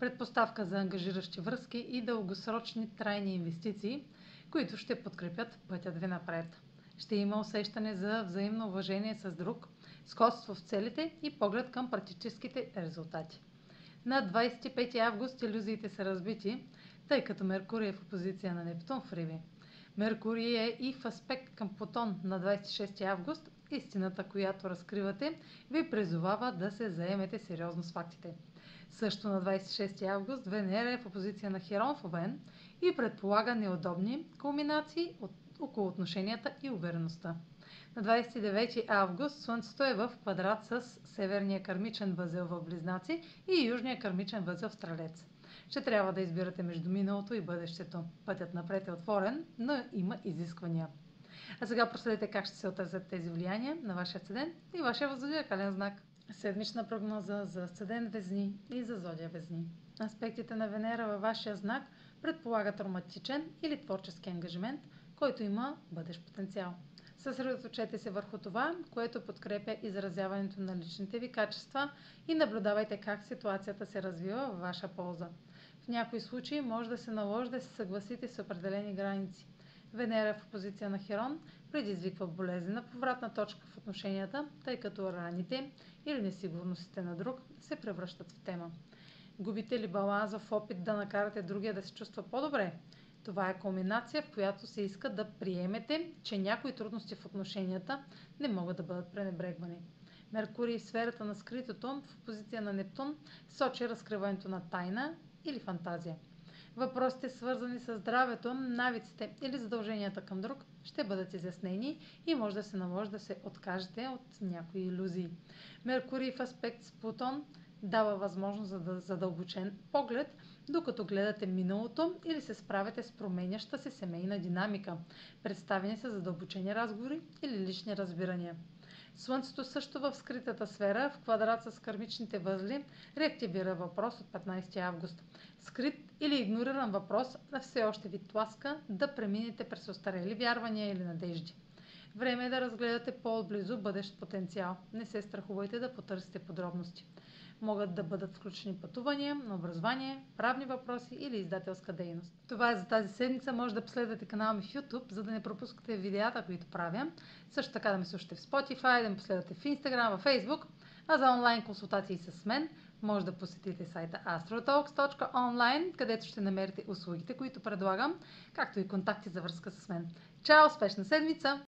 предпоставка за ангажиращи връзки и дългосрочни трайни инвестиции, които ще подкрепят пътят ви напред. Ще има усещане за взаимно уважение с друг, сходство в целите и поглед към практическите резултати. На 25 август иллюзиите са разбити, тъй като Меркурий е в опозиция на Нептун в Риби. Меркурий е и в аспект към Плутон на 26 август. Истината, която разкривате, ви призовава да се заемете сериозно с фактите. Също на 26 август Венера е в опозиция на Херон в Овен и предполага неудобни кулминации от, около отношенията и увереността. На 29 август Слънцето е в квадрат с северния кармичен възел в Близнаци и южния кармичен възел в Стрелец. Ще трябва да избирате между миналото и бъдещето. Пътят напред е отворен, но има изисквания. А сега проследете как ще се отразят тези влияния на вашия седен и вашия възодиакален знак. Седмична прогноза за Асцендент Везни и за Зодия Везни. Аспектите на Венера във вашия знак предполагат романтичен или творчески ангажимент, който има бъдещ потенциал. Съсредоточете се върху това, което подкрепя изразяването на личните ви качества и наблюдавайте как ситуацията се развива във ваша полза. В някои случаи може да се наложи да се съгласите с определени граници. Венера в позиция на Херон предизвиква болезнена повратна точка в отношенията, тъй като раните или несигурностите на друг се превръщат в тема. Губите ли баланса в опит да накарате другия да се чувства по-добре? Това е кулминация, в която се иска да приемете, че някои трудности в отношенията не могат да бъдат пренебрегвани. Меркурий в сферата на скритото в позиция на Нептун сочи разкриването на тайна или фантазия. Въпросите, свързани с здравето, навиците или задълженията към друг, ще бъдат изяснени и може да се наложи да се откажете от някои иллюзии. Меркурий в аспект с Плутон дава възможност за задълбочен поглед, докато гледате миналото или се справяте с променяща се семейна динамика. Представени са задълбочени разговори или лични разбирания. Слънцето също в скритата сфера, в квадрат с кармичните възли, реактивира въпрос от 15 август. Скрит или игнориран въпрос на все още ви тласка да преминете през остарели вярвания или надежди. Време е да разгледате по-отблизо бъдещ потенциал. Не се страхувайте да потърсите подробности могат да бъдат включени пътувания, на образование, правни въпроси или издателска дейност. Това е за тази седмица. Може да последвате канала ми в YouTube, за да не пропускате видеята, които правя. Също така да ме слушате в Spotify, да ме последвате в Instagram, в Facebook. А за онлайн консултации с мен може да посетите сайта astrotalks.online, където ще намерите услугите, които предлагам, както и контакти за връзка с мен. Чао! Успешна седмица!